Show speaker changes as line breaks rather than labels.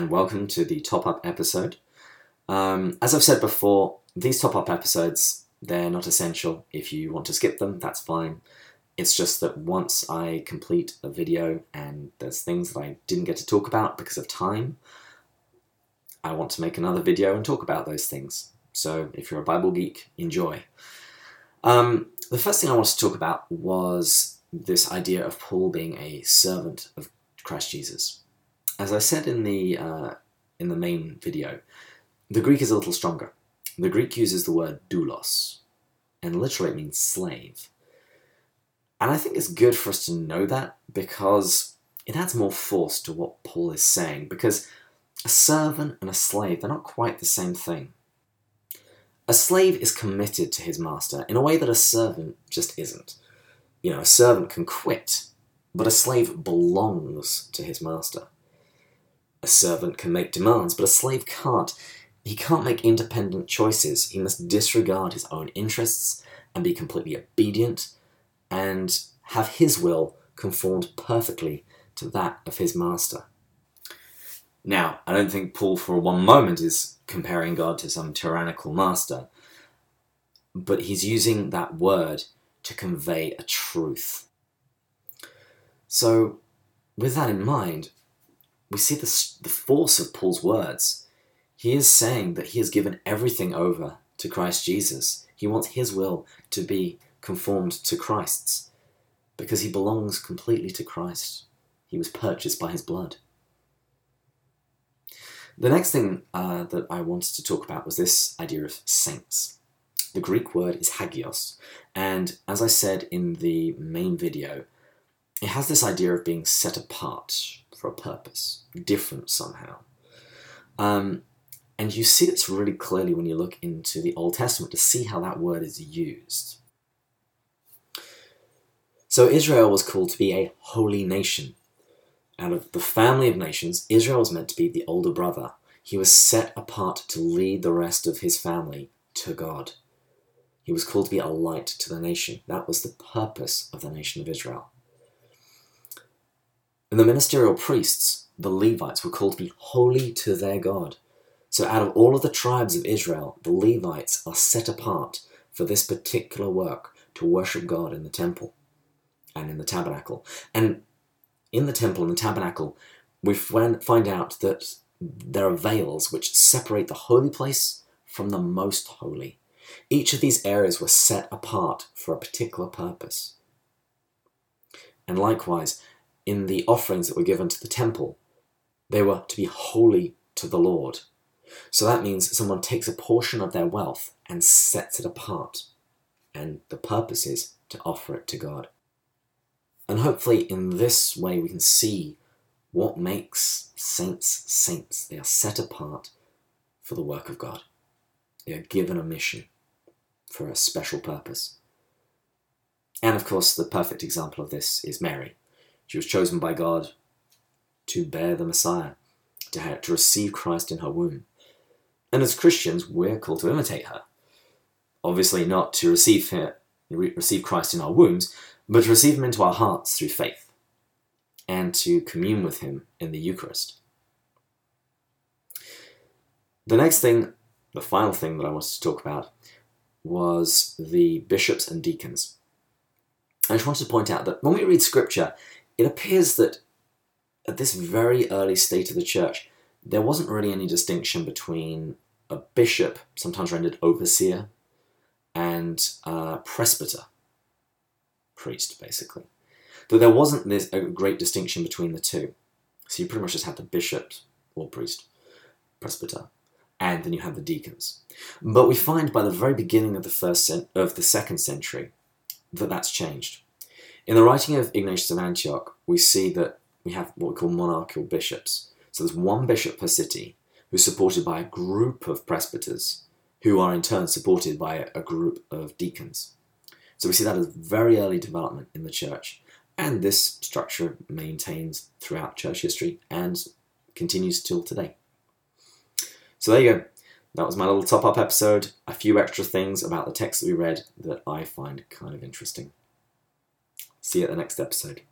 and welcome to the top up episode. Um, as I've said before, these top up episodes they're not essential. If you want to skip them, that's fine. It's just that once I complete a video and there's things that I didn't get to talk about because of time, I want to make another video and talk about those things. So if you're a Bible geek, enjoy. Um, the first thing I wanted to talk about was this idea of Paul being a servant of Christ Jesus. As I said in the uh, in the main video, the Greek is a little stronger. The Greek uses the word doulos, and literally it means slave. And I think it's good for us to know that because it adds more force to what Paul is saying. Because a servant and a slave, they're not quite the same thing. A slave is committed to his master in a way that a servant just isn't. You know, a servant can quit, but a slave belongs to his master. A servant can make demands, but a slave can't. He can't make independent choices. He must disregard his own interests and be completely obedient and have his will conformed perfectly to that of his master. Now, I don't think Paul for one moment is comparing God to some tyrannical master, but he's using that word to convey a truth. So, with that in mind, we see the, the force of Paul's words. He is saying that he has given everything over to Christ Jesus. He wants his will to be conformed to Christ's because he belongs completely to Christ. He was purchased by his blood. The next thing uh, that I wanted to talk about was this idea of saints. The Greek word is hagios, and as I said in the main video, it has this idea of being set apart for a purpose, different somehow. Um, and you see this really clearly when you look into the Old Testament to see how that word is used. So Israel was called to be a holy nation. Out of the family of nations, Israel was meant to be the older brother. He was set apart to lead the rest of his family to God. He was called to be a light to the nation. That was the purpose of the nation of Israel. And the ministerial priests, the Levites, were called to be holy to their God. So, out of all of the tribes of Israel, the Levites are set apart for this particular work to worship God in the temple and in the tabernacle. And in the temple and the tabernacle, we find out that there are veils which separate the holy place from the most holy. Each of these areas were set apart for a particular purpose. And likewise, in the offerings that were given to the temple, they were to be holy to the Lord. So that means someone takes a portion of their wealth and sets it apart. And the purpose is to offer it to God. And hopefully, in this way, we can see what makes saints saints. They are set apart for the work of God, they are given a mission for a special purpose. And of course, the perfect example of this is Mary. She was chosen by God to bear the Messiah, to, have, to receive Christ in her womb. And as Christians, we're called to imitate her. Obviously, not to receive, her, receive Christ in our wombs, but to receive him into our hearts through faith and to commune with him in the Eucharist. The next thing, the final thing that I wanted to talk about, was the bishops and deacons. I just wanted to point out that when we read scripture, it appears that at this very early state of the church, there wasn't really any distinction between a bishop, sometimes rendered overseer, and a presbyter, priest, basically. But there wasn't this, a great distinction between the two. So you pretty much just had the bishop or priest, presbyter, and then you had the deacons. But we find by the very beginning of the first of the second century that that's changed. In the writing of Ignatius of Antioch, we see that we have what we call monarchical bishops. So there's one bishop per city who's supported by a group of presbyters who are in turn supported by a group of deacons. So we see that as very early development in the church. And this structure maintains throughout church history and continues till today. So there you go. That was my little top up episode. A few extra things about the text that we read that I find kind of interesting. See you at the next episode.